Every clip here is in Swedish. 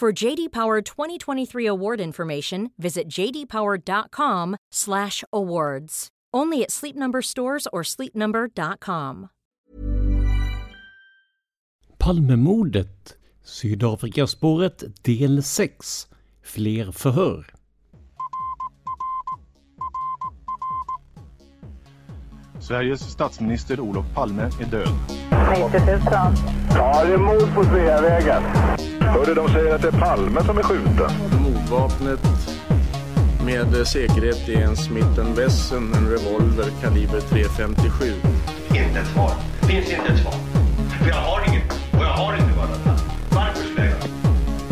For JD Power 2023 award information, visit jdpower.com/awards. Only at Sleep Number stores or sleepnumber.com. Palmemordet, Sydafrikaspåret del 6, fler förhör. Sveriges statsminister Olof Palme är död. 90 000. Ja, det är mord på Sveavägen. Hörde de säger att det är Palme som är skjuten. Mordvapnet med säkerhet är en Smith Wesson, en revolver kaliber .357. Inte ett svar. Finns inte ett svar. För jag har inget. Och jag har inte varit Varför skulle jag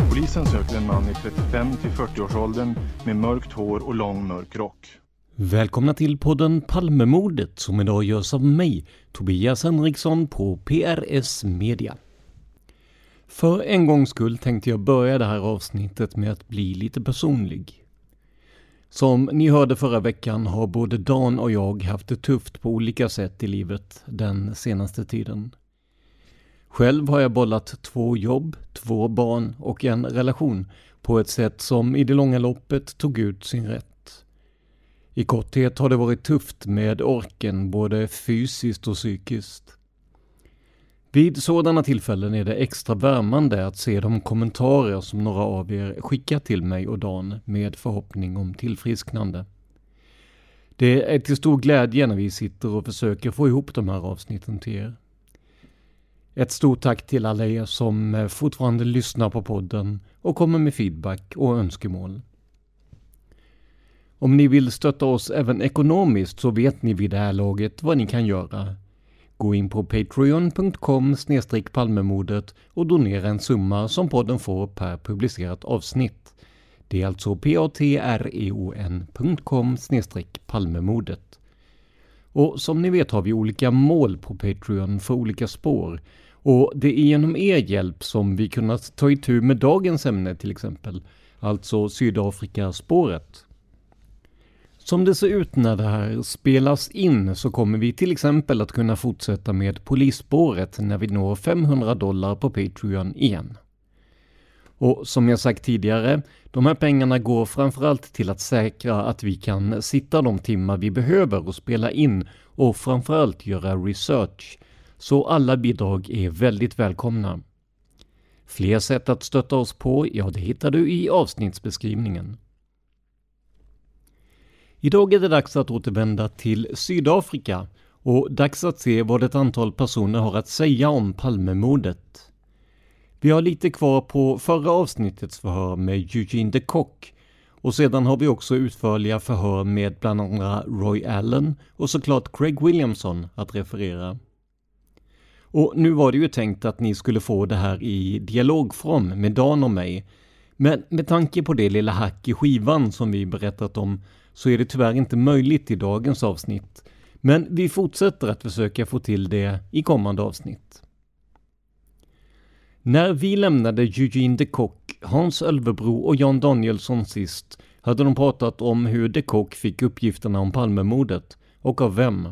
Polisen söker en man i 35 till 40-årsåldern med mörkt hår och lång mörk rock. Välkomna till podden Palmemordet som idag görs av mig, Tobias Henriksson på PRS Media. För en gångs skull tänkte jag börja det här avsnittet med att bli lite personlig. Som ni hörde förra veckan har både Dan och jag haft det tufft på olika sätt i livet den senaste tiden. Själv har jag bollat två jobb, två barn och en relation på ett sätt som i det långa loppet tog ut sin rätt. I korthet har det varit tufft med orken både fysiskt och psykiskt. Vid sådana tillfällen är det extra värmande att se de kommentarer som några av er skickat till mig och Dan med förhoppning om tillfrisknande. Det är till stor glädje när vi sitter och försöker få ihop de här avsnitten till er. Ett stort tack till alla er som eh, fortfarande lyssnar på podden och kommer med feedback och önskemål. Om ni vill stötta oss även ekonomiskt så vet ni vid det här laget vad ni kan göra. Gå in på patreon.com palmemordet och donera en summa som podden får per publicerat avsnitt. Det är alltså patreon.com palmemordet. Och som ni vet har vi olika mål på Patreon för olika spår. Och det är genom er hjälp som vi kunnat ta itu med dagens ämne till exempel, alltså Sydafrikaspåret. Som det ser ut när det här spelas in så kommer vi till exempel att kunna fortsätta med polisspåret när vi når 500 dollar på Patreon igen. Och som jag sagt tidigare, de här pengarna går framförallt till att säkra att vi kan sitta de timmar vi behöver och spela in och framförallt göra research. Så alla bidrag är väldigt välkomna. Fler sätt att stötta oss på, ja det hittar du i avsnittsbeskrivningen. Idag är det dags att återvända till Sydafrika och dags att se vad ett antal personer har att säga om Palmemordet. Vi har lite kvar på förra avsnittets förhör med Eugene de Kock och sedan har vi också utförliga förhör med bland andra Roy Allen och såklart Craig Williamson att referera. Och nu var det ju tänkt att ni skulle få det här i dialogform med Dan och mig, men med tanke på det lilla hack i skivan som vi berättat om så är det tyvärr inte möjligt i dagens avsnitt. Men vi fortsätter att försöka få till det i kommande avsnitt. När vi lämnade Eugene de Kock, Hans Ölvebro och Jan Danielsson sist hade de pratat om hur de Kock fick uppgifterna om Palmemordet och av vem.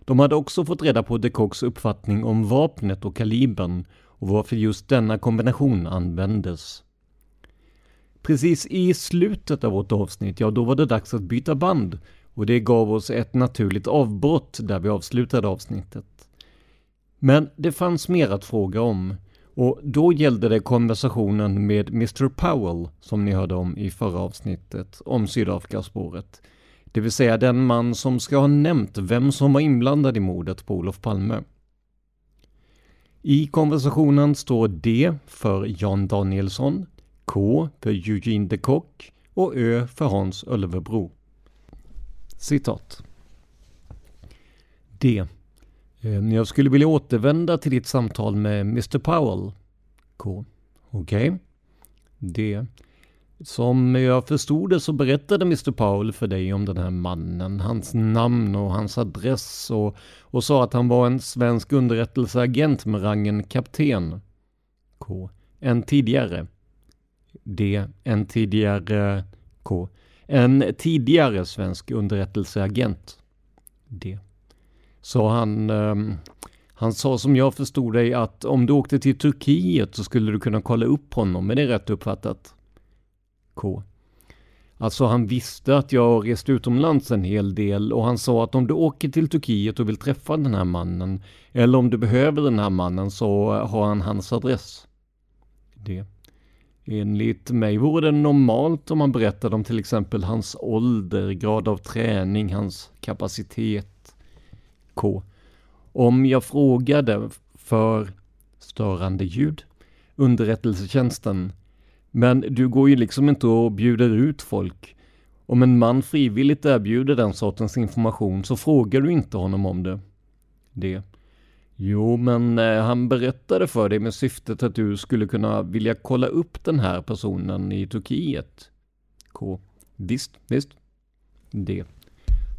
De hade också fått reda på de Kocks uppfattning om vapnet och kalibern och varför just denna kombination användes. Precis i slutet av vårt avsnitt, ja då var det dags att byta band och det gav oss ett naturligt avbrott där vi avslutade avsnittet. Men det fanns mer att fråga om och då gällde det konversationen med Mr Powell som ni hörde om i förra avsnittet om Sydafrikaspåret. Det vill säga den man som ska ha nämnt vem som var inblandad i mordet på Olof Palme. I konversationen står D för Jan Danielsson, K för Eugene de Kock och Ö för Hans Ölvebro. Citat. D. Ehm, jag skulle vilja återvända till ditt samtal med Mr Powell. K. Okej. Okay. D. Som jag förstod det så berättade Mr Powell för dig om den här mannen, hans namn och hans adress och, och sa att han var en svensk underrättelseagent med rangen kapten. K. En tidigare. D. En tidigare K. En tidigare svensk underrättelseagent. D. Så han, um, han sa som jag förstod dig att om du åkte till Turkiet så skulle du kunna kolla upp honom. Är det rätt uppfattat? K. Alltså han visste att jag rest utomlands en hel del och han sa att om du åker till Turkiet och vill träffa den här mannen eller om du behöver den här mannen så har han hans adress. Det. Enligt mig vore det normalt om man berättade om till exempel hans ålder, grad av träning, hans kapacitet. K. Om jag frågade för störande ljud, underrättelsetjänsten, men du går ju liksom inte och bjuder ut folk. Om en man frivilligt erbjuder den sortens information så frågar du inte honom om det. Det. Jo, men eh, han berättade för dig med syftet att du skulle kunna vilja kolla upp den här personen i Turkiet. K. Visst, visst. D.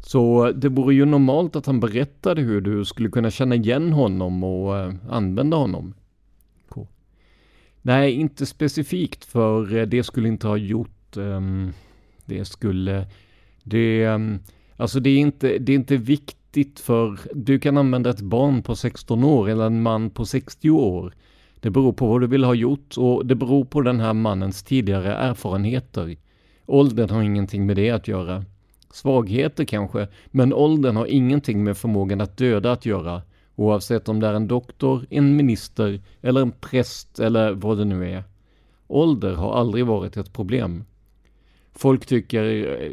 Så det vore ju normalt att han berättade hur du skulle kunna känna igen honom och eh, använda honom. K. Nej, inte specifikt för eh, det skulle inte ha gjort, um, det skulle, det, um, alltså det är inte, det är inte viktigt viktigt för du kan använda ett barn på 16 år eller en man på 60 år. Det beror på vad du vill ha gjort och det beror på den här mannens tidigare erfarenheter. Åldern har ingenting med det att göra. Svagheter kanske, men åldern har ingenting med förmågan att döda att göra. Oavsett om det är en doktor, en minister eller en präst eller vad det nu är. Ålder har aldrig varit ett problem. Folk tycker, eh,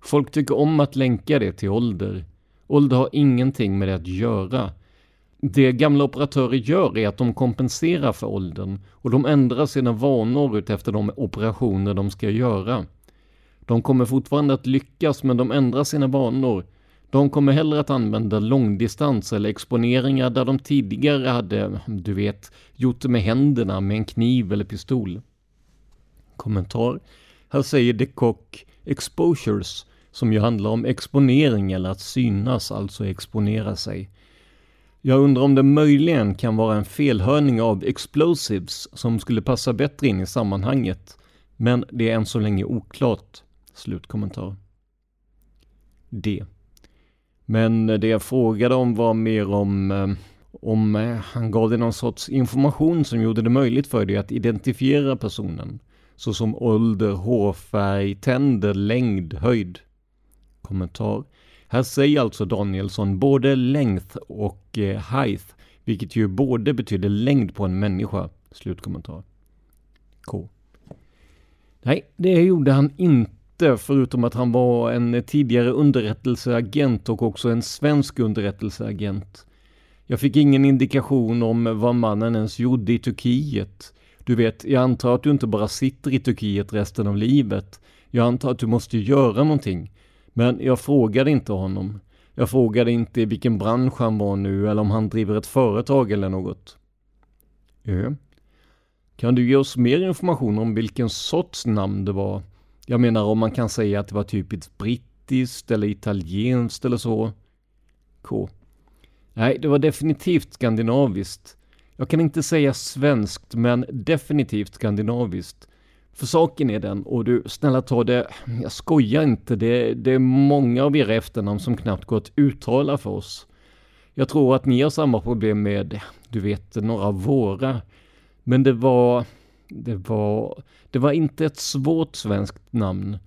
folk tycker om att länka det till ålder. Ålder har ingenting med det att göra. Det gamla operatörer gör är att de kompenserar för åldern och de ändrar sina vanor utefter de operationer de ska göra. De kommer fortfarande att lyckas men de ändrar sina vanor. De kommer hellre att använda långdistans eller exponeringar där de tidigare hade, du vet, gjort det med händerna med en kniv eller pistol. Kommentar. Här säger de Kock exposures som ju handlar om exponering eller att synas, alltså exponera sig. Jag undrar om det möjligen kan vara en felhörning av explosives som skulle passa bättre in i sammanhanget, men det är än så länge oklart. Slutkommentar. D. Men det jag frågade om var mer om eh, om eh, han gav dig någon sorts information som gjorde det möjligt för dig att identifiera personen. Såsom ålder, hårfärg, tänder, längd, höjd kommentar. Här säger alltså Danielsson både length och eh, height, vilket ju både betyder längd på en människa. Slutkommentar. K. Nej, det gjorde han inte, förutom att han var en tidigare underrättelseagent och också en svensk underrättelseagent. Jag fick ingen indikation om vad mannen ens gjorde i Turkiet. Du vet, jag antar att du inte bara sitter i Turkiet resten av livet. Jag antar att du måste göra någonting. Men jag frågade inte honom. Jag frågade inte i vilken bransch han var nu eller om han driver ett företag eller något. Ö. Kan du ge oss mer information om vilken sorts namn det var? Jag menar om man kan säga att det var typiskt brittiskt eller italienskt eller så. K. Nej, det var definitivt skandinaviskt. Jag kan inte säga svenskt, men definitivt skandinaviskt. För saken är den, och du, snälla ta det, jag skojar inte, det, det är många av era efternamn som knappt går att uttala för oss. Jag tror att ni har samma problem med, du vet, några av våra. Men det var, det var, det var inte ett svårt svenskt namn.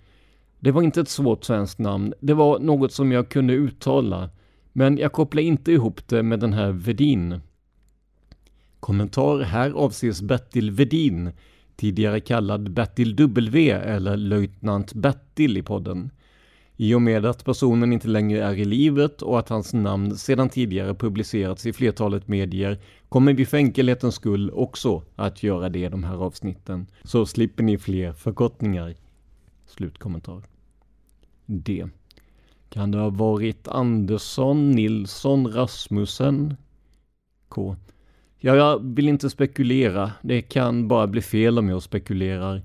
Det var inte ett svårt svenskt namn. Det var något som jag kunde uttala. Men jag kopplar inte ihop det med den här Vedin. Kommentar här avses Bertil Vedin, tidigare kallad Bertil W eller löjtnant Bertil i podden. I och med att personen inte längre är i livet och att hans namn sedan tidigare publicerats i flertalet medier kommer vi för enkelhetens skull också att göra det i de här avsnitten. Så slipper ni fler förkortningar. Slutkommentar. D. Kan det ha varit Andersson, Nilsson, Rasmussen? K. Ja, jag vill inte spekulera. Det kan bara bli fel om jag spekulerar.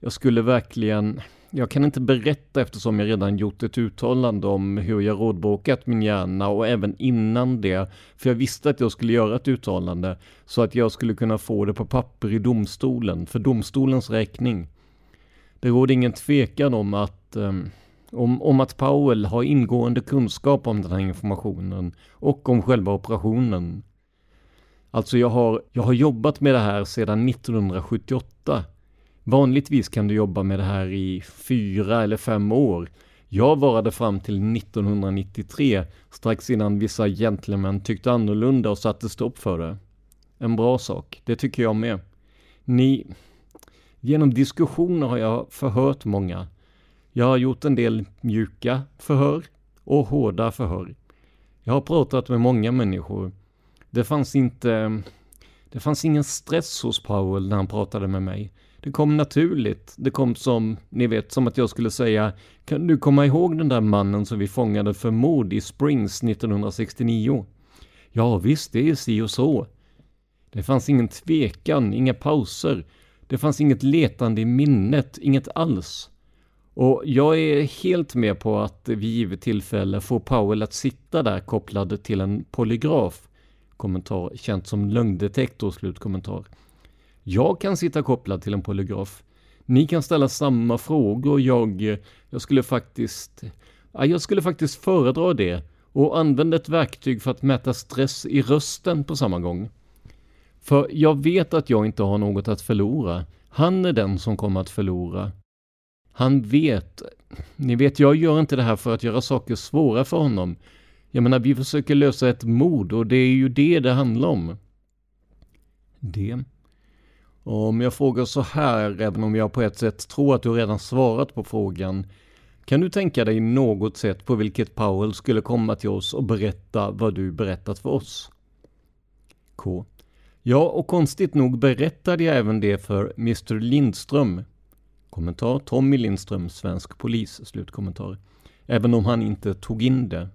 Jag skulle verkligen... Jag kan inte berätta eftersom jag redan gjort ett uttalande om hur jag rådbråkat min hjärna och även innan det. För jag visste att jag skulle göra ett uttalande så att jag skulle kunna få det på papper i domstolen för domstolens räkning. Det råder ingen tvekan om att um, om, om att Powell har ingående kunskap om den här informationen och om själva operationen. Alltså jag har, jag har jobbat med det här sedan 1978. Vanligtvis kan du jobba med det här i fyra eller fem år. Jag varade fram till 1993, strax innan vissa gentlemän tyckte annorlunda och satte stopp för det. En bra sak, det tycker jag med. Ni... Genom diskussioner har jag förhört många. Jag har gjort en del mjuka förhör och hårda förhör. Jag har pratat med många människor. Det fanns inte... Det fanns ingen stress hos Powell när han pratade med mig. Det kom naturligt. Det kom som, ni vet, som att jag skulle säga Kan du komma ihåg den där mannen som vi fångade för mord i Springs 1969? Ja, visst, det är si och så. Det fanns ingen tvekan, inga pauser. Det fanns inget letande i minnet, inget alls. Och jag är helt med på att vid givet tillfälle få Powell att sitta där kopplad till en polygraf. Kommentar känt som lögndetektor, slutkommentar. Jag kan sitta kopplad till en polygraf. Ni kan ställa samma frågor. Jag, jag skulle faktiskt, jag skulle faktiskt föredra det och använda ett verktyg för att mäta stress i rösten på samma gång. För jag vet att jag inte har något att förlora. Han är den som kommer att förlora. Han vet, ni vet jag gör inte det här för att göra saker svåra för honom. Jag menar vi försöker lösa ett mord och det är ju det det handlar om. Det. Om jag frågar så här, även om jag på ett sätt tror att du redan svarat på frågan. Kan du tänka dig något sätt på vilket Powell skulle komma till oss och berätta vad du berättat för oss? K. Ja, och konstigt nog berättade jag även det för Mr Lindström, Kommentar Tommy Lindström, svensk polis. Slutkommentar. Även om han inte tog in det.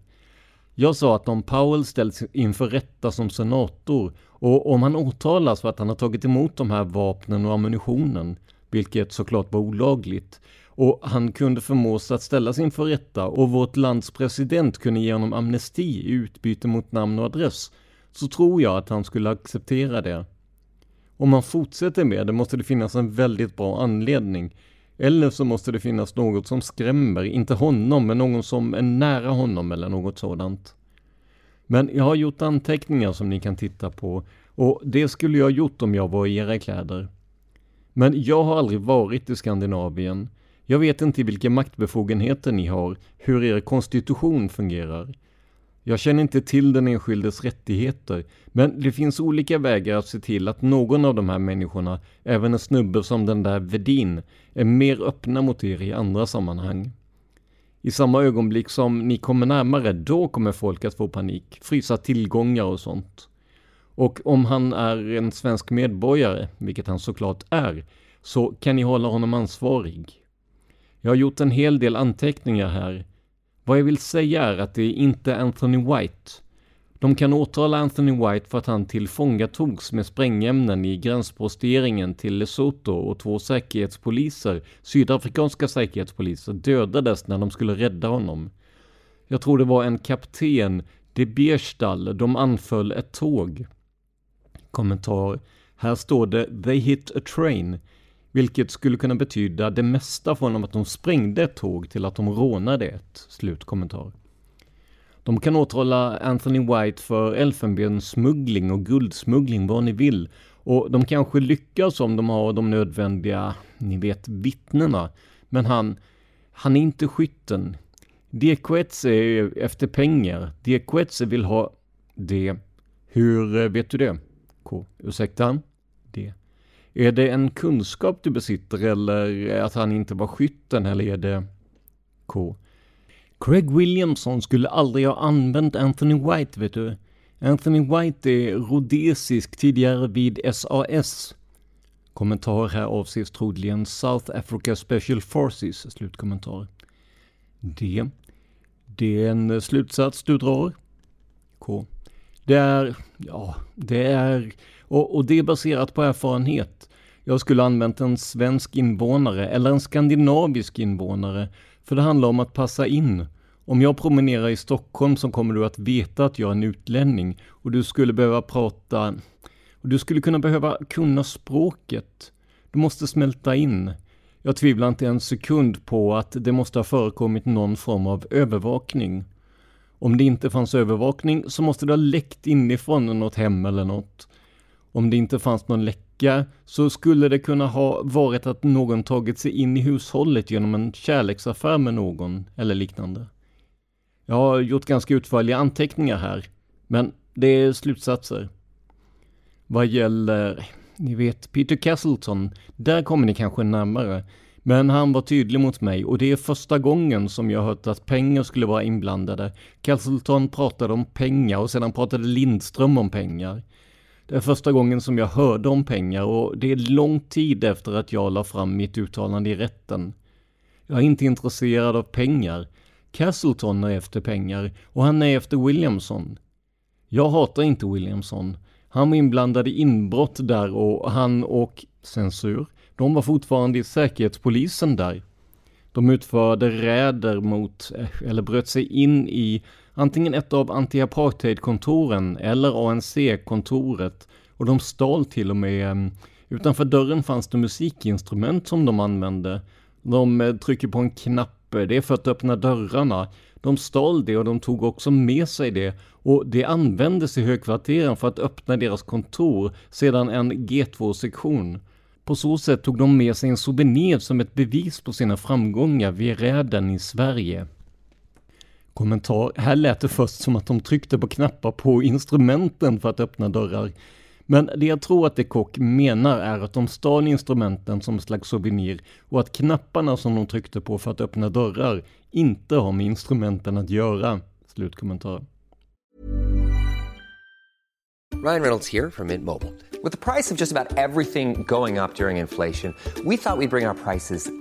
Jag sa att om Powell ställs inför rätta som senator och om han åtalas för att han har tagit emot de här vapnen och ammunitionen, vilket såklart var olagligt, och han kunde förmås att ställas inför rätta och vårt lands president kunde ge honom amnesti i utbyte mot namn och adress, så tror jag att han skulle acceptera det. Om han fortsätter med det måste det finnas en väldigt bra anledning. Eller så måste det finnas något som skrämmer, inte honom, men någon som är nära honom eller något sådant. Men jag har gjort anteckningar som ni kan titta på och det skulle jag gjort om jag var i era kläder. Men jag har aldrig varit i Skandinavien. Jag vet inte vilka maktbefogenheter ni har, hur er konstitution fungerar. Jag känner inte till den enskildes rättigheter, men det finns olika vägar att se till att någon av de här människorna, även en snubbe som den där Vedin, är mer öppna mot er i andra sammanhang. I samma ögonblick som ni kommer närmare, då kommer folk att få panik, frysa tillgångar och sånt. Och om han är en svensk medborgare, vilket han såklart är, så kan ni hålla honom ansvarig. Jag har gjort en hel del anteckningar här vad jag vill säga är att det är inte Anthony White. De kan åtala Anthony White för att han tillfångatogs med sprängämnen i gränsposteringen till Lesotho och två säkerhetspoliser, sydafrikanska säkerhetspoliser, dödades när de skulle rädda honom. Jag tror det var en kapten, de Bierstall, de anföll ett tåg. Kommentar. Här står det “They hit a train” vilket skulle kunna betyda det mesta från att de sprängde ett tåg till att de rånade ett. Slutkommentar. De kan åtala Anthony White för elfenbenssmuggling och guldsmuggling, vad ni vill. Och de kanske lyckas om de har de nödvändiga, ni vet, vittnena. Men han, han är inte skytten. Diaquetze är efter pengar. Diaquetze vill ha det. Hur eh, vet du det? K. Ursäkta? Är det en kunskap du besitter eller att han inte var skytten eller är det K? Craig Williamson skulle aldrig ha använt Anthony White, vet du. Anthony White är rhodesisk, tidigare vid SAS. Kommentar här avses troligen South Africa Special Forces, slutkommentar. D. Det är en slutsats du drar. K. Det är, ja, det är, och, och det är baserat på erfarenhet. Jag skulle använt en svensk invånare eller en skandinavisk invånare, för det handlar om att passa in. Om jag promenerar i Stockholm så kommer du att veta att jag är en utlänning och du skulle behöva prata, och du skulle kunna behöva kunna språket. Du måste smälta in. Jag tvivlar inte en sekund på att det måste ha förekommit någon form av övervakning. Om det inte fanns övervakning så måste det ha läckt inifrån något hem eller något. Om det inte fanns någon läcka så skulle det kunna ha varit att någon tagit sig in i hushållet genom en kärleksaffär med någon eller liknande. Jag har gjort ganska utförliga anteckningar här, men det är slutsatser. Vad gäller, ni vet, Peter Castleton, där kommer ni kanske närmare. Men han var tydlig mot mig och det är första gången som jag hört att pengar skulle vara inblandade. Castleton pratade om pengar och sedan pratade Lindström om pengar. Det är första gången som jag hörde om pengar och det är lång tid efter att jag la fram mitt uttalande i rätten. Jag är inte intresserad av pengar. Castleton är efter pengar och han är efter Williamson. Jag hatar inte Williamson. Han var inblandad i inbrott där och han och censur, de var fortfarande i säkerhetspolisen där. De utförde räder mot, eller bröt sig in i antingen ett av anti-apartheid-kontoren eller ANC-kontoret och de stal till och med, mm, utanför dörren fanns det musikinstrument som de använde. De eh, trycker på en knapp, eh, det är för att öppna dörrarna. De stal det och de tog också med sig det och det användes i högkvarteren för att öppna deras kontor, sedan en G2-sektion. På så sätt tog de med sig en souvenir som ett bevis på sina framgångar vid räden i Sverige. Kommentar. Här lät det först som att de tryckte på knappar på instrumenten för att öppna dörrar. Men det jag tror att de Kock menar är att de stal instrumenten som slags souvenir och att knapparna som de tryckte på för att öppna dörrar inte har med instrumenten att göra. Slutkommentar. Ryan Reynolds här från Mint Mobile. Med priset på nästan allt som går upp under inflationen, trodde vi att vi skulle bring våra priser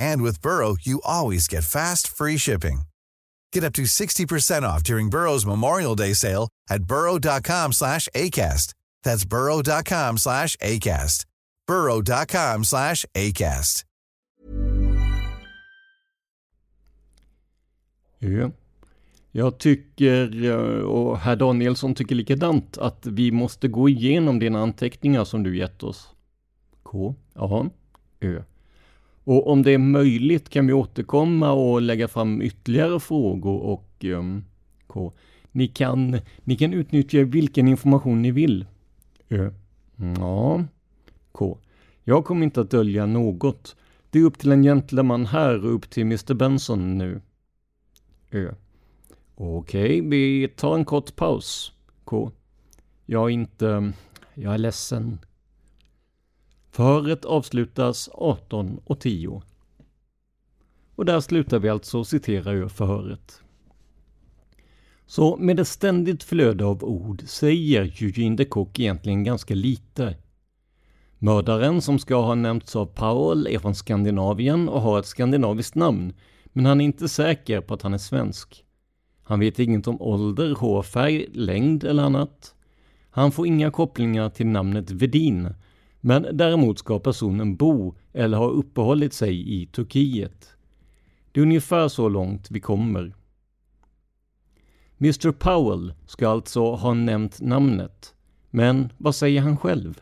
And with Burrow, you always get fast, free shipping. Get up to 60% off during Burrow's Memorial Day sale at burrow.com slash ACAST. That's burrow.com slash ACAST. burrow.com slash ACAST. Ja. Jag tycker, eh, och herr Danielsson tycker likadant, att vi måste gå igenom dina anteckningar som du gett oss. K. A, Ö. Och om det är möjligt kan vi återkomma och lägga fram ytterligare frågor och um, K. Ni kan, ni kan utnyttja vilken information ni vill. Ö. Mm, ja. K. Jag kommer inte att dölja något. Det är upp till en gentleman här och upp till Mr Benson nu. Ö. Okej, vi tar en kort paus. K. Jag är inte... Jag är ledsen. Förhöret avslutas 18.10. Och där slutar vi alltså citera ur förhöret. Så med ett ständigt flöde av ord säger Eugene de Kock egentligen ganska lite. Mördaren som ska ha nämnts av Powell är från Skandinavien och har ett skandinaviskt namn, men han är inte säker på att han är svensk. Han vet inget om ålder, hårfärg, längd eller annat. Han får inga kopplingar till namnet Vedin, men däremot ska personen bo eller ha uppehållit sig i Turkiet. Det är ungefär så långt vi kommer. Mr Powell ska alltså ha nämnt namnet, men vad säger han själv?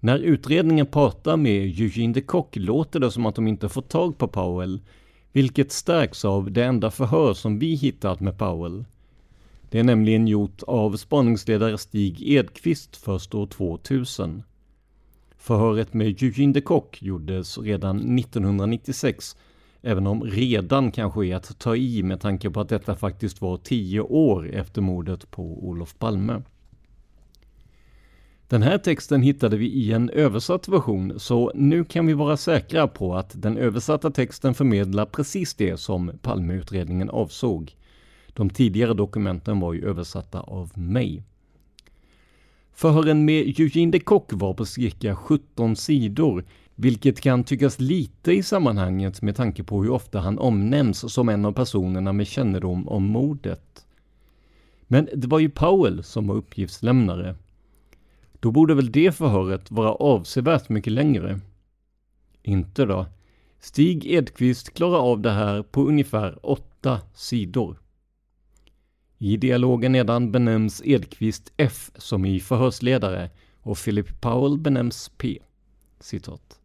När utredningen pratar med Eugene de Kock låter det som att de inte fått tag på Powell, vilket stärks av det enda förhör som vi hittat med Powell. Det är nämligen gjort av spaningsledare Stig Edqvist först år 2000. Förhöret med Eugene de Kock gjordes redan 1996, även om redan kanske är att ta i med tanke på att detta faktiskt var tio år efter mordet på Olof Palme. Den här texten hittade vi i en översatt version, så nu kan vi vara säkra på att den översatta texten förmedlar precis det som Palmeutredningen avsåg. De tidigare dokumenten var ju översatta av mig. Förhören med Eugene de Kock var på cirka 17 sidor, vilket kan tyckas lite i sammanhanget med tanke på hur ofta han omnämns som en av personerna med kännedom om mordet. Men det var ju Powell som var uppgiftslämnare. Då borde väl det förhöret vara avsevärt mycket längre? Inte då. Stig Edqvist klarar av det här på ungefär åtta sidor. I dialogen nedan benämns Edqvist F som i förhörsledare och Philip Powell benämns P. Citat.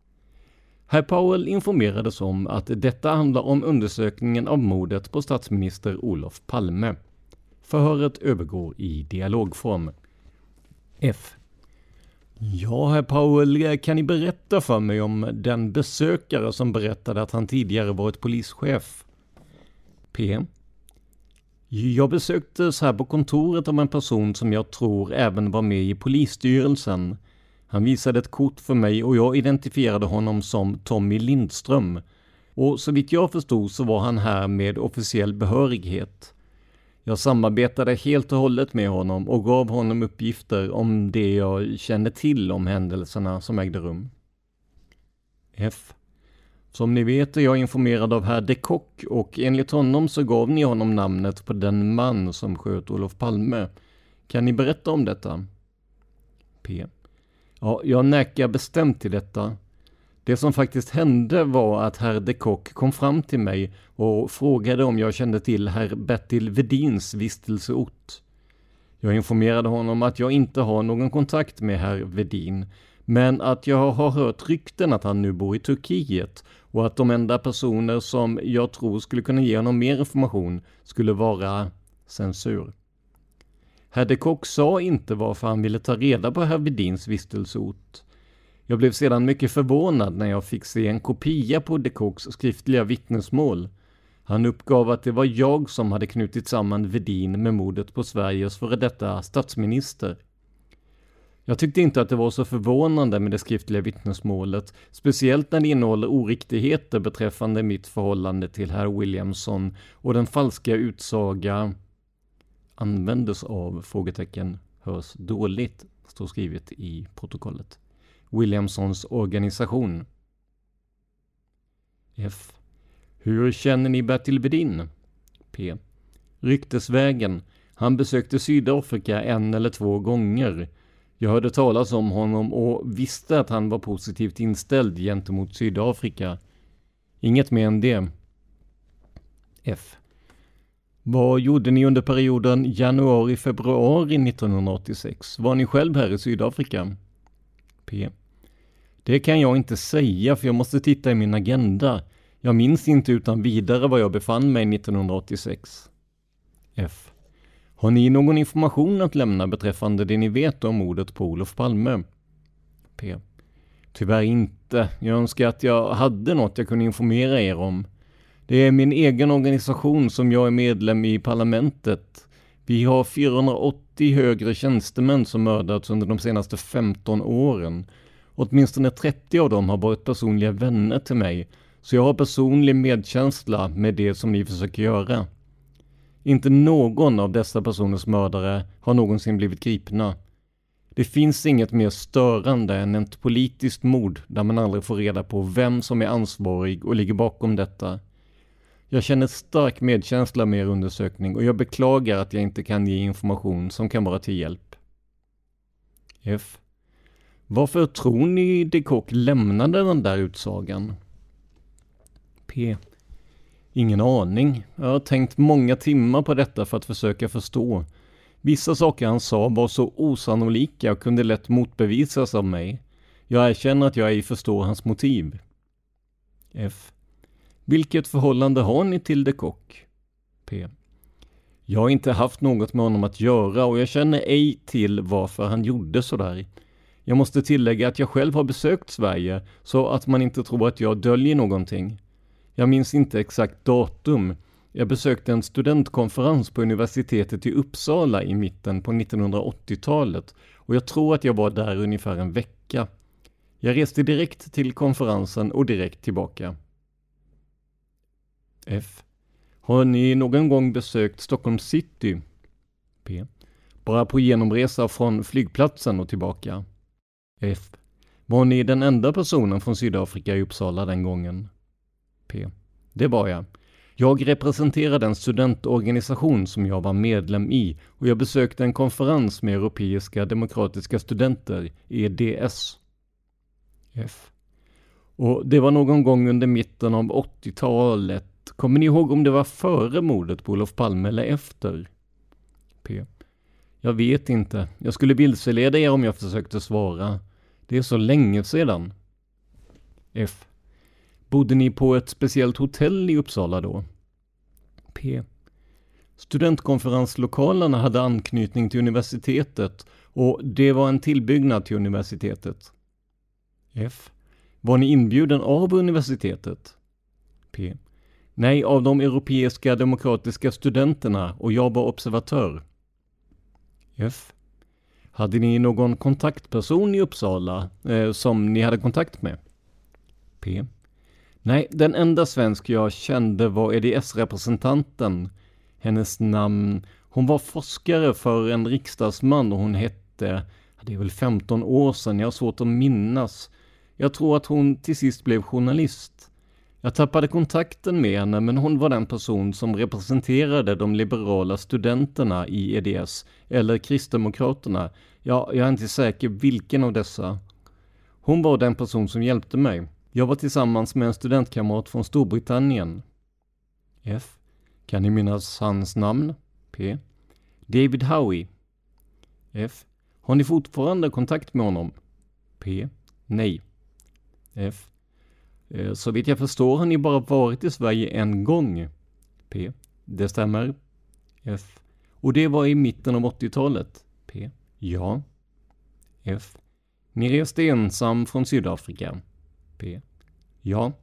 Herr Powell informerades om att detta handlar om undersökningen av mordet på statsminister Olof Palme. Förhöret övergår i dialogform. F. Ja, herr Powell, kan ni berätta för mig om den besökare som berättade att han tidigare varit polischef? P. Jag besöktes här på kontoret av en person som jag tror även var med i polisstyrelsen. Han visade ett kort för mig och jag identifierade honom som Tommy Lindström. Och så vitt jag förstod så var han här med officiell behörighet. Jag samarbetade helt och hållet med honom och gav honom uppgifter om det jag kände till om händelserna som ägde rum. F. Som ni vet är jag informerad av herr de Kock och enligt honom så gav ni honom namnet på den man som sköt Olof Palme. Kan ni berätta om detta? P. Ja, jag nekar bestämt till detta. Det som faktiskt hände var att herr de Kock kom fram till mig och frågade om jag kände till herr Bertil Vedins vistelseort. Jag informerade honom att jag inte har någon kontakt med herr Vedin, men att jag har hört rykten att han nu bor i Turkiet och att de enda personer som jag tror skulle kunna ge honom mer information skulle vara censur. Herr de Kock sa inte varför han ville ta reda på herr Vedins vistelseort. Jag blev sedan mycket förvånad när jag fick se en kopia på de Kocks skriftliga vittnesmål. Han uppgav att det var jag som hade knutit samman Vedin med mordet på Sveriges före detta statsminister. Jag tyckte inte att det var så förvånande med det skriftliga vittnesmålet, speciellt när det innehåller oriktigheter beträffande mitt förhållande till herr Williamson och den falska utsaga användes av frågetecken hörs dåligt, står skrivet i protokollet. Williamsons organisation. F. Hur känner ni Bertil Vedin? P. Ryktesvägen. Han besökte Sydafrika en eller två gånger. Jag hörde talas om honom och visste att han var positivt inställd gentemot Sydafrika. Inget mer än det. F. Vad gjorde ni under perioden januari-februari 1986? Var ni själv här i Sydafrika? P. Det kan jag inte säga för jag måste titta i min agenda. Jag minns inte utan vidare var jag befann mig 1986. F. Har ni någon information att lämna beträffande det ni vet om mordet på Olof Palme? P. Tyvärr inte. Jag önskar att jag hade något jag kunde informera er om. Det är min egen organisation som jag är medlem i parlamentet. Vi har 480 högre tjänstemän som mördats under de senaste 15 åren. Åtminstone 30 av dem har varit personliga vänner till mig, så jag har personlig medkänsla med det som ni försöker göra. Inte någon av dessa personers mördare har någonsin blivit gripna. Det finns inget mer störande än ett politiskt mord där man aldrig får reda på vem som är ansvarig och ligger bakom detta. Jag känner stark medkänsla med er undersökning och jag beklagar att jag inte kan ge information som kan vara till hjälp. F. Varför tror ni de Kock lämnade den där utsagan? P. Ingen aning. Jag har tänkt många timmar på detta för att försöka förstå. Vissa saker han sa var så osannolika och kunde lätt motbevisas av mig. Jag erkänner att jag ej förstår hans motiv. F. Vilket förhållande har ni till de Kock? P. Jag har inte haft något med honom att göra och jag känner ej till varför han gjorde sådär. Jag måste tillägga att jag själv har besökt Sverige, så att man inte tror att jag döljer någonting. Jag minns inte exakt datum. Jag besökte en studentkonferens på universitetet i Uppsala i mitten på 1980-talet och jag tror att jag var där ungefär en vecka. Jag reste direkt till konferensen och direkt tillbaka. F. Har ni någon gång besökt Stockholm city? P. Bara på genomresa från flygplatsen och tillbaka. F. Var ni den enda personen från Sydafrika i Uppsala den gången? P. Det var jag. Jag representerade en studentorganisation som jag var medlem i och jag besökte en konferens med Europeiska demokratiska studenter, EDS. F. Och det var någon gång under mitten av 80-talet. Kommer ni ihåg om det var före mordet på Olof Palme eller efter? P. Jag vet inte. Jag skulle vilseleda er om jag försökte svara. Det är så länge sedan. F. Bodde ni på ett speciellt hotell i Uppsala då? P. Studentkonferenslokalerna hade anknytning till universitetet och det var en tillbyggnad till universitetet. F. Var ni inbjuden av universitetet? P. Nej, av de europeiska demokratiska studenterna och jag var observatör. F. Hade ni någon kontaktperson i Uppsala eh, som ni hade kontakt med? P. Nej, den enda svensk jag kände var EDS-representanten. Hennes namn, hon var forskare för en riksdagsman och hon hette, det är väl 15 år sedan, jag har svårt att minnas. Jag tror att hon till sist blev journalist. Jag tappade kontakten med henne, men hon var den person som representerade de liberala studenterna i EDS, eller Kristdemokraterna. Ja, jag är inte säker vilken av dessa. Hon var den person som hjälpte mig. Jag var tillsammans med en studentkamrat från Storbritannien. F. Kan ni minnas hans namn? P. David Howie. F. Har ni fortfarande kontakt med honom? P. Nej. F. Eh, så vitt jag förstår har ni bara varit i Sverige en gång. P. Det stämmer. F. Och det var i mitten av 80-talet. P. Ja. F. Ni reste ensam från Sydafrika. P. Ja.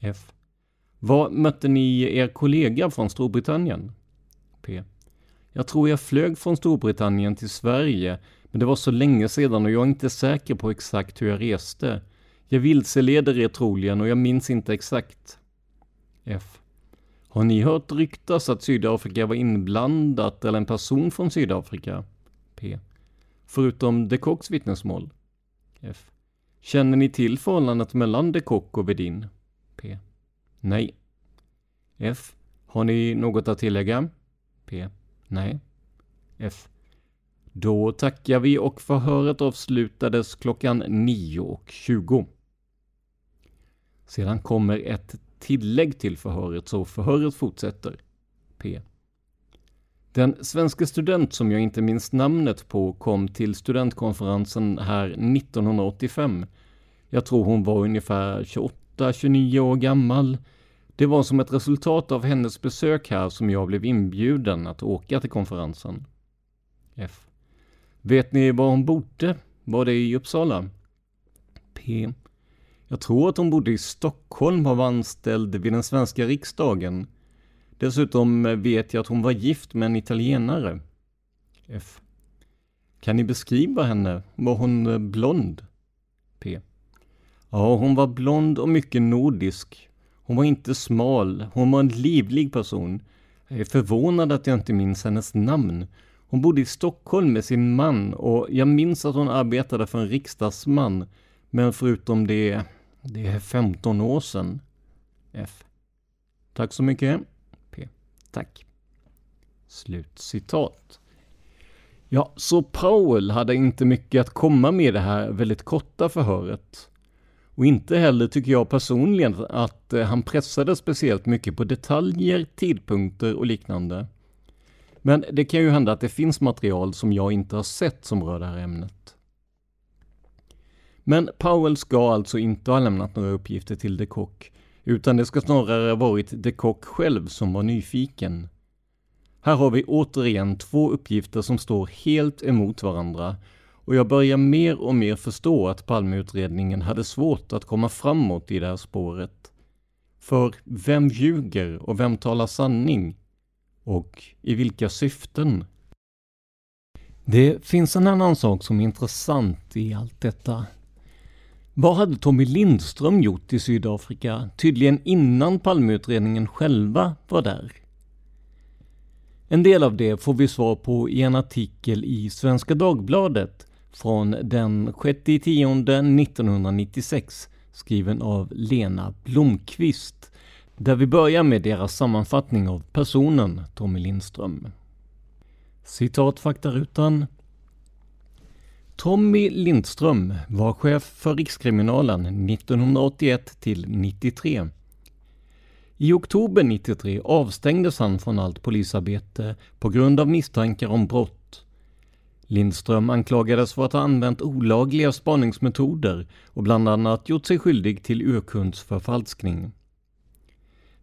F. Var mötte ni er kollega från Storbritannien? P. Jag tror jag flög från Storbritannien till Sverige, men det var så länge sedan och jag är inte säker på exakt hur jag reste. Jag vilseleder er troligen och jag minns inte exakt. F. Har ni hört ryktas att Sydafrika var inblandat eller en person från Sydafrika? P. Förutom de Kocks vittnesmål? F. Känner ni till förhållandet mellan de Kock och Vedin? P. Nej. F. Har ni något att tillägga? P. Nej. F. Då tackar vi och förhöret avslutades klockan 9.20. Sedan kommer ett tillägg till förhöret, så förhöret fortsätter. P. Den svenska student som jag inte minns namnet på kom till studentkonferensen här 1985. Jag tror hon var ungefär 28-29 år gammal. Det var som ett resultat av hennes besök här som jag blev inbjuden att åka till konferensen. F. Vet ni var hon bodde? Var det i Uppsala? P. Jag tror att hon bodde i Stockholm och var anställd vid den svenska riksdagen. Dessutom vet jag att hon var gift med en italienare. F. Kan ni beskriva henne? Var hon eh, blond? P. Ja, hon var blond och mycket nordisk. Hon var inte smal, hon var en livlig person. Jag är förvånad att jag inte minns hennes namn. Hon bodde i Stockholm med sin man och jag minns att hon arbetade för en riksdagsman. Men förutom det, det är 15 år sedan. F. Tack så mycket. Tack. Slutcitat. Ja, så Powell hade inte mycket att komma med i det här väldigt korta förhöret. Och inte heller tycker jag personligen att eh, han pressade speciellt mycket på detaljer, tidpunkter och liknande. Men det kan ju hända att det finns material som jag inte har sett som rör det här ämnet. Men Powell ska alltså inte ha lämnat några uppgifter till de Kock, utan det ska snarare varit de Kock själv som var nyfiken. Här har vi återigen två uppgifter som står helt emot varandra och jag börjar mer och mer förstå att Palmeutredningen hade svårt att komma framåt i det här spåret. För vem ljuger och vem talar sanning? Och i vilka syften? Det finns en annan sak som är intressant i allt detta. Vad hade Tommy Lindström gjort i Sydafrika, tydligen innan Palmeutredningen själva var där? En del av det får vi svar på i en artikel i Svenska Dagbladet från den 6 10 1996 skriven av Lena Blomqvist där vi börjar med deras sammanfattning av personen Tommy Lindström. Citat faktarutan. Tommy Lindström var chef för Rikskriminalen 1981 till 93. I oktober 93 avstängdes han från allt polisarbete på grund av misstankar om brott. Lindström anklagades för att ha använt olagliga spaningsmetoder och bland annat gjort sig skyldig till urkundsförfalskning.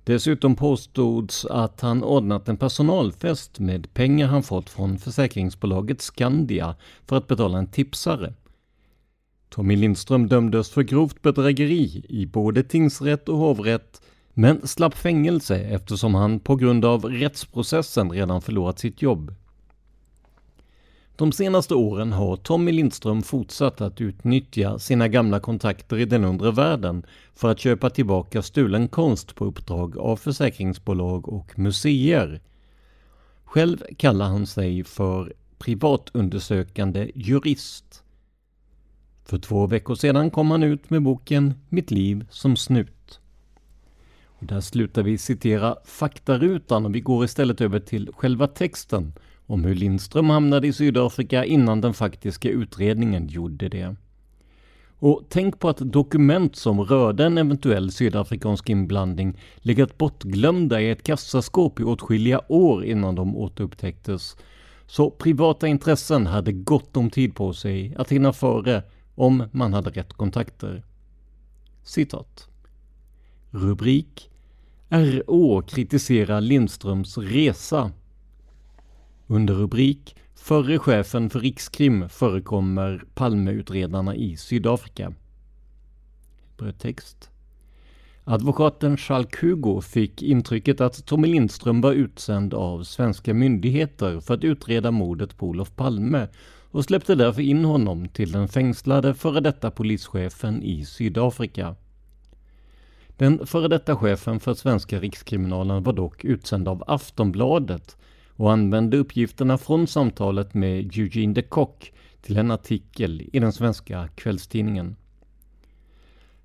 Dessutom påstods att han ordnat en personalfest med pengar han fått från försäkringsbolaget Skandia för att betala en tipsare. Tommy Lindström dömdes för grovt bedrägeri i både tingsrätt och hovrätt men slapp fängelse eftersom han på grund av rättsprocessen redan förlorat sitt jobb. De senaste åren har Tommy Lindström fortsatt att utnyttja sina gamla kontakter i den undre världen för att köpa tillbaka stulen konst på uppdrag av försäkringsbolag och museer. Själv kallar han sig för privatundersökande jurist. För två veckor sedan kom han ut med boken Mitt liv som snut. Och där slutar vi citera faktarutan och vi går istället över till själva texten om hur Lindström hamnade i Sydafrika innan den faktiska utredningen gjorde det. Och tänk på att dokument som rörde en eventuell sydafrikansk inblandning legat bortglömda i ett kassaskåp i åtskilliga år innan de återupptäcktes. Så privata intressen hade gott om tid på sig att hinna före om man hade rätt kontakter. Citat. Rubrik RÅ kritiserar Lindströms resa under rubrik Förre chefen för Rikskrim förekommer Palmeutredarna i Sydafrika. Brödtext. Advokaten Charles Hugo fick intrycket att Tommy Lindström var utsänd av svenska myndigheter för att utreda mordet på Olof Palme och släppte därför in honom till den fängslade före detta polischefen i Sydafrika. Den före detta chefen för svenska rikskriminalen var dock utsänd av Aftonbladet och använde uppgifterna från samtalet med Eugene de Kock till en artikel i den svenska kvällstidningen.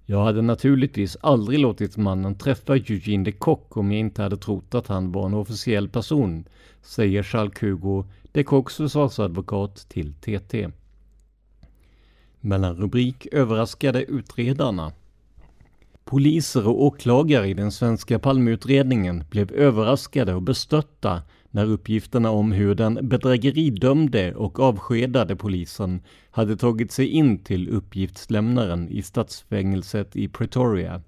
Jag hade naturligtvis aldrig låtit mannen träffa Eugene de Kock om jag inte hade trott att han var en officiell person, säger Charles Hugo, de Kocks försvarsadvokat till TT. Mellanrubrik Överraskade utredarna. Poliser och åklagare i den svenska Palmeutredningen blev överraskade och bestörta när uppgifterna om hur den bedrägeridömde och avskedade polisen hade tagit sig in till uppgiftslämnaren i stadsfängelset i Pretoria.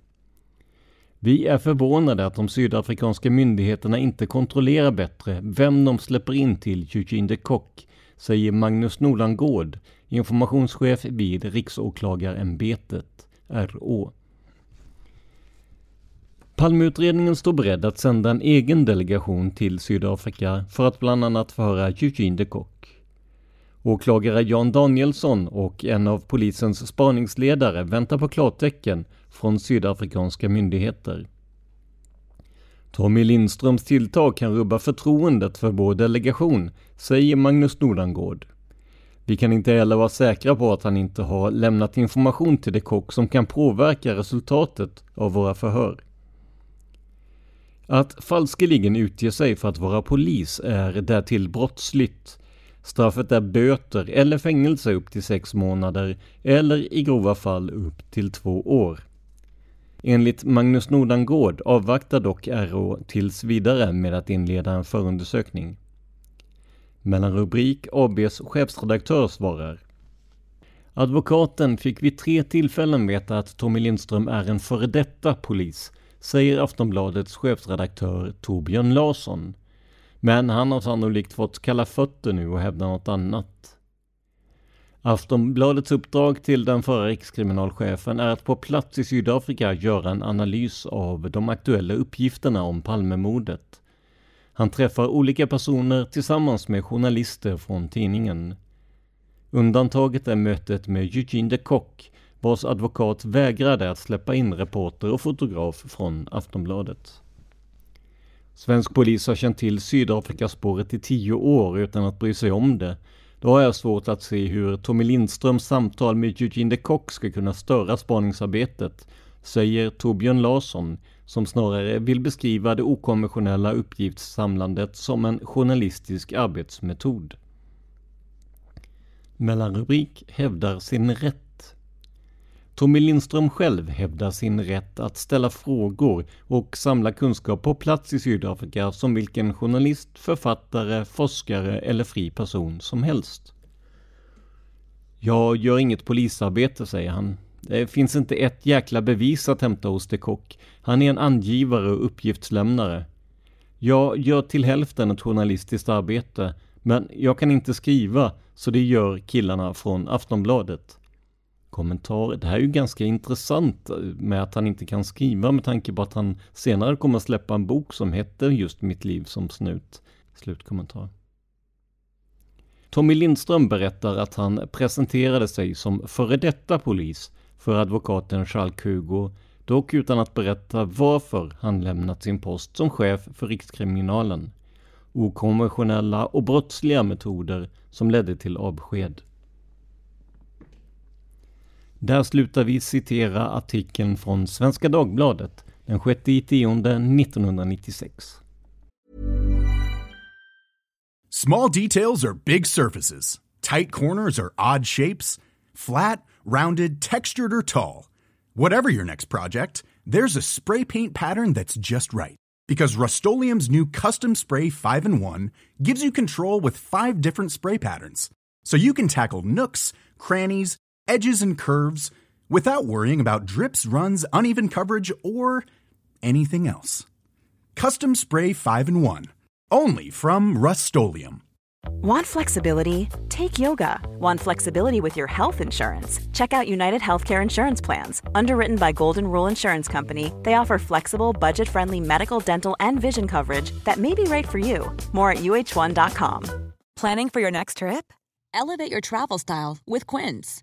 Vi är förvånade att de sydafrikanska myndigheterna inte kontrollerar bättre vem de släpper in till Eugene de Kock, säger Magnus Nolangård, informationschef vid Riksåklagarämbetet, RÅ. Palmeutredningen står beredd att sända en egen delegation till Sydafrika för att bland annat förhöra Eugene de Kock. Åklagare Jan Danielsson och en av polisens spaningsledare väntar på klartecken från sydafrikanska myndigheter. Tommy Lindströms tilltag kan rubba förtroendet för vår delegation, säger Magnus Nordangård. Vi kan inte heller vara säkra på att han inte har lämnat information till de Kock som kan påverka resultatet av våra förhör. Att falskeligen utge sig för att vara polis är därtill brottsligt. Straffet är böter eller fängelse upp till sex månader eller i grova fall upp till två år. Enligt Magnus Nordangård avvaktar dock RÅ tills vidare med att inleda en förundersökning. Mellanrubrik ABs chefsredaktör svarar Advokaten fick vid tre tillfällen veta att Tommy Lindström är en före detta polis säger Aftonbladets chefredaktör Torbjörn Larsson. Men han har sannolikt fått kalla fötter nu och hävdar något annat. Aftonbladets uppdrag till den förra rikskriminalchefen är att på plats i Sydafrika göra en analys av de aktuella uppgifterna om Palmemordet. Han träffar olika personer tillsammans med journalister från tidningen. Undantaget är mötet med Eugene de Kock, vars advokat vägrade att släppa in reporter och fotograf från Aftonbladet. Svensk polis har känt till Sydafrikaspåret i tio år utan att bry sig om det. Då har jag svårt att se hur Tommy Lindströms samtal med Eugene de Kock ska kunna störa spaningsarbetet, säger Torbjörn Larsson, som snarare vill beskriva det okonventionella uppgiftssamlandet som en journalistisk arbetsmetod. Mellanrubrik hävdar sin rätt Tommy Lindström själv hävdar sin rätt att ställa frågor och samla kunskap på plats i Sydafrika som vilken journalist, författare, forskare eller fri person som helst. Jag gör inget polisarbete, säger han. Det finns inte ett jäkla bevis att hämta hos de Kock. Han är en angivare och uppgiftslämnare. Jag gör till hälften ett journalistiskt arbete, men jag kan inte skriva, så det gör killarna från Aftonbladet kommentarer. Det här är ju ganska intressant eh, med att han inte kan skriva med tanke på att han senare kommer släppa en bok som heter just Mitt liv som snut. Slutkommentar. Tommy Lindström berättar att han presenterade sig som före detta polis för advokaten Charles Hugo, dock utan att berätta varför han lämnat sin post som chef för Rikskriminalen. Okonventionella och brottsliga metoder som ledde till avsked. Där slutar vi citera artikeln från Svenska Dagbladet den 6 tionde 1996. Small details are big surfaces. Tight corners are odd shapes. Flat, rounded, textured or tall. Whatever your next project, there's a spray paint pattern that's just right. Because Rustolium's new Custom Spray 5 in 1 gives you control with five different spray patterns. So you can tackle nooks, crannies, edges, and curves without worrying about drips, runs, uneven coverage, or anything else. Custom Spray 5 and 1. Only from Rust Want flexibility? Take yoga. Want flexibility with your health insurance? Check out United Healthcare Insurance Plans. Underwritten by Golden Rule Insurance Company, they offer flexible, budget friendly medical, dental, and vision coverage that may be right for you. More at uh1.com. Planning for your next trip? Elevate your travel style with Quince.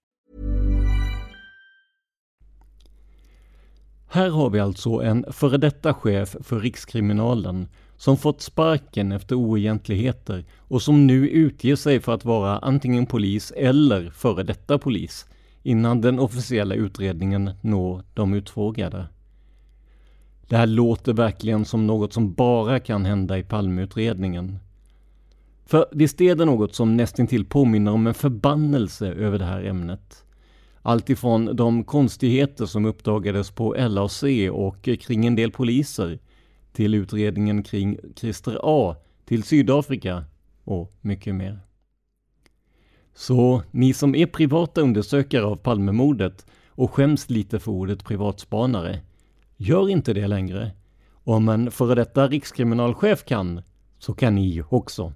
Här har vi alltså en före detta chef för Rikskriminalen som fått sparken efter oegentligheter och som nu utger sig för att vara antingen polis eller före detta polis innan den officiella utredningen når de utfrågade. Det här låter verkligen som något som bara kan hända i Palmeutredningen. För visst är det något som nästintill påminner om en förbannelse över det här ämnet. Alltifrån de konstigheter som uppdagades på LAC och kring en del poliser, till utredningen kring Christer A, till Sydafrika och mycket mer. Så ni som är privata undersökare av Palmemordet och skäms lite för ordet privatspanare, gör inte det längre. Om en före detta rikskriminalchef kan, så kan ni också.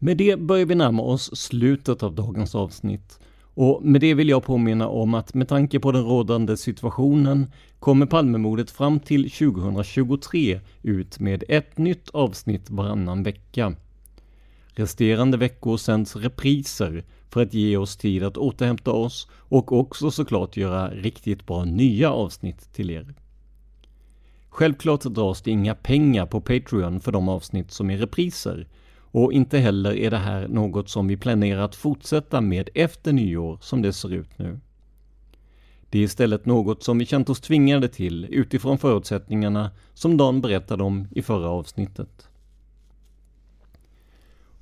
Med det börjar vi närma oss slutet av dagens avsnitt. Och med det vill jag påminna om att med tanke på den rådande situationen kommer Palmemordet fram till 2023 ut med ett nytt avsnitt varannan vecka. Resterande veckor sänds repriser för att ge oss tid att återhämta oss och också såklart göra riktigt bra nya avsnitt till er. Självklart dras det inga pengar på Patreon för de avsnitt som är repriser och inte heller är det här något som vi planerar att fortsätta med efter nyår som det ser ut nu. Det är istället något som vi känt oss tvingade till utifrån förutsättningarna som Dan berättade om i förra avsnittet.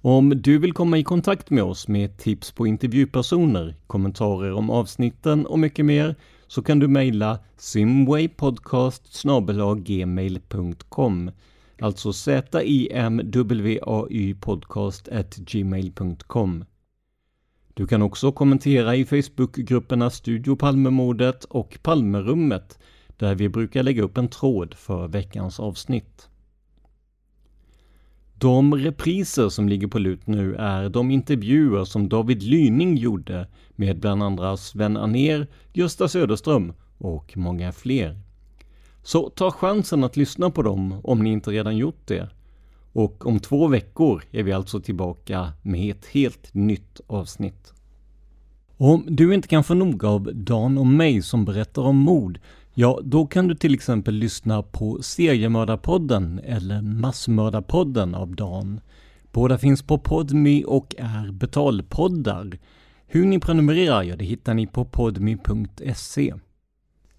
Om du vill komma i kontakt med oss med tips på intervjupersoner, kommentarer om avsnitten och mycket mer så kan du mejla simwaypodcast gmail.com Alltså zimwaypodcastgmail.com Du kan också kommentera i Facebookgrupperna Studio Palmemordet och Palmerummet där vi brukar lägga upp en tråd för veckans avsnitt. De repriser som ligger på lut nu är de intervjuer som David Lyning gjorde med bland andra Sven Aner, Gösta Söderström och många fler. Så ta chansen att lyssna på dem om ni inte redan gjort det. Och om två veckor är vi alltså tillbaka med ett helt nytt avsnitt. Om du inte kan få nog av Dan och mig som berättar om mord Ja, då kan du till exempel lyssna på Seriemördarpodden eller Massmördarpodden av Dan. Båda finns på Podmi och är betalpoddar. Hur ni prenumererar, ja det hittar ni på podmi.se.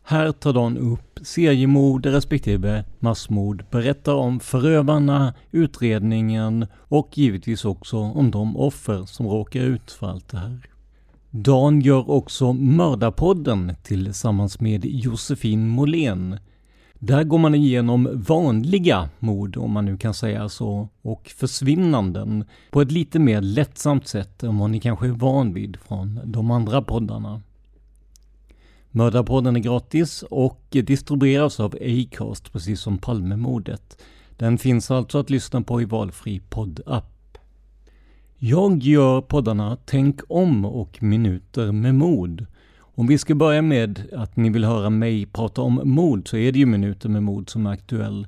Här tar Dan upp seriemord respektive massmord, berättar om förövarna, utredningen och givetvis också om de offer som råkar ut för allt det här. Dan gör också Mördarpodden tillsammans med Josefin Måhlén. Där går man igenom vanliga mord, om man nu kan säga så, och försvinnanden på ett lite mer lättsamt sätt än vad ni kanske är van vid från de andra poddarna. Mördarpodden är gratis och distribueras av Acast, precis som Palmemordet. Den finns alltså att lyssna på i valfri poddapp. Jag gör poddarna Tänk om och Minuter med mod. Om vi ska börja med att ni vill höra mig prata om mod så är det ju Minuter med mod som är aktuell.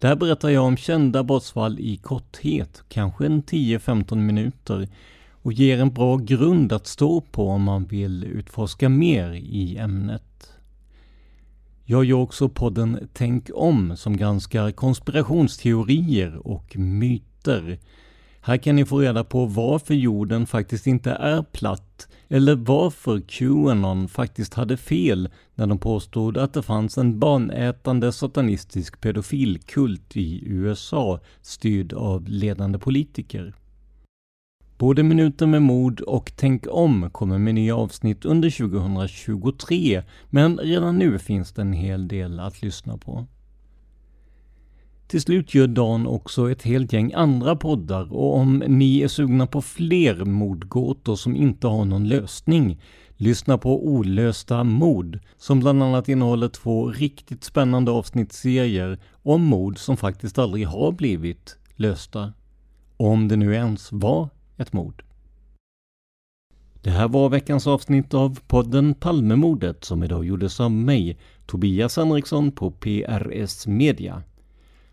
Där berättar jag om kända brottsfall i korthet, kanske en 10-15 minuter och ger en bra grund att stå på om man vill utforska mer i ämnet. Jag gör också podden Tänk om som granskar konspirationsteorier och myter här kan ni få reda på varför jorden faktiskt inte är platt eller varför Qanon faktiskt hade fel när de påstod att det fanns en barnätande satanistisk pedofilkult i USA styrd av ledande politiker. Både Minuten med mod och Tänk om kommer med nya avsnitt under 2023, men redan nu finns det en hel del att lyssna på. Till slut gör Dan också ett helt gäng andra poddar och om ni är sugna på fler mordgåtor som inte har någon lösning, lyssna på Olösta mord som bland annat innehåller två riktigt spännande avsnittsserier om mord som faktiskt aldrig har blivit lösta. Om det nu ens var ett mord. Det här var veckans avsnitt av podden Palmemordet som idag gjordes av mig, Tobias Henriksson på PRS Media.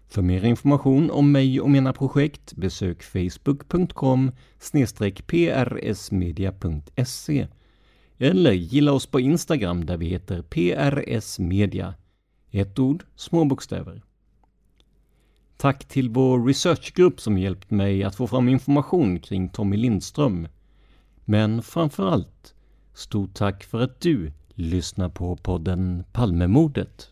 För mer information om mig och mina projekt besök facebook.com prsmedia.se eller gilla oss på Instagram där vi heter PRS Media. Ett ord, små bokstäver. Tack till vår researchgrupp som hjälpt mig att få fram information kring Tommy Lindström. Men framför allt, stort tack för att du lyssnar på podden Palmemordet.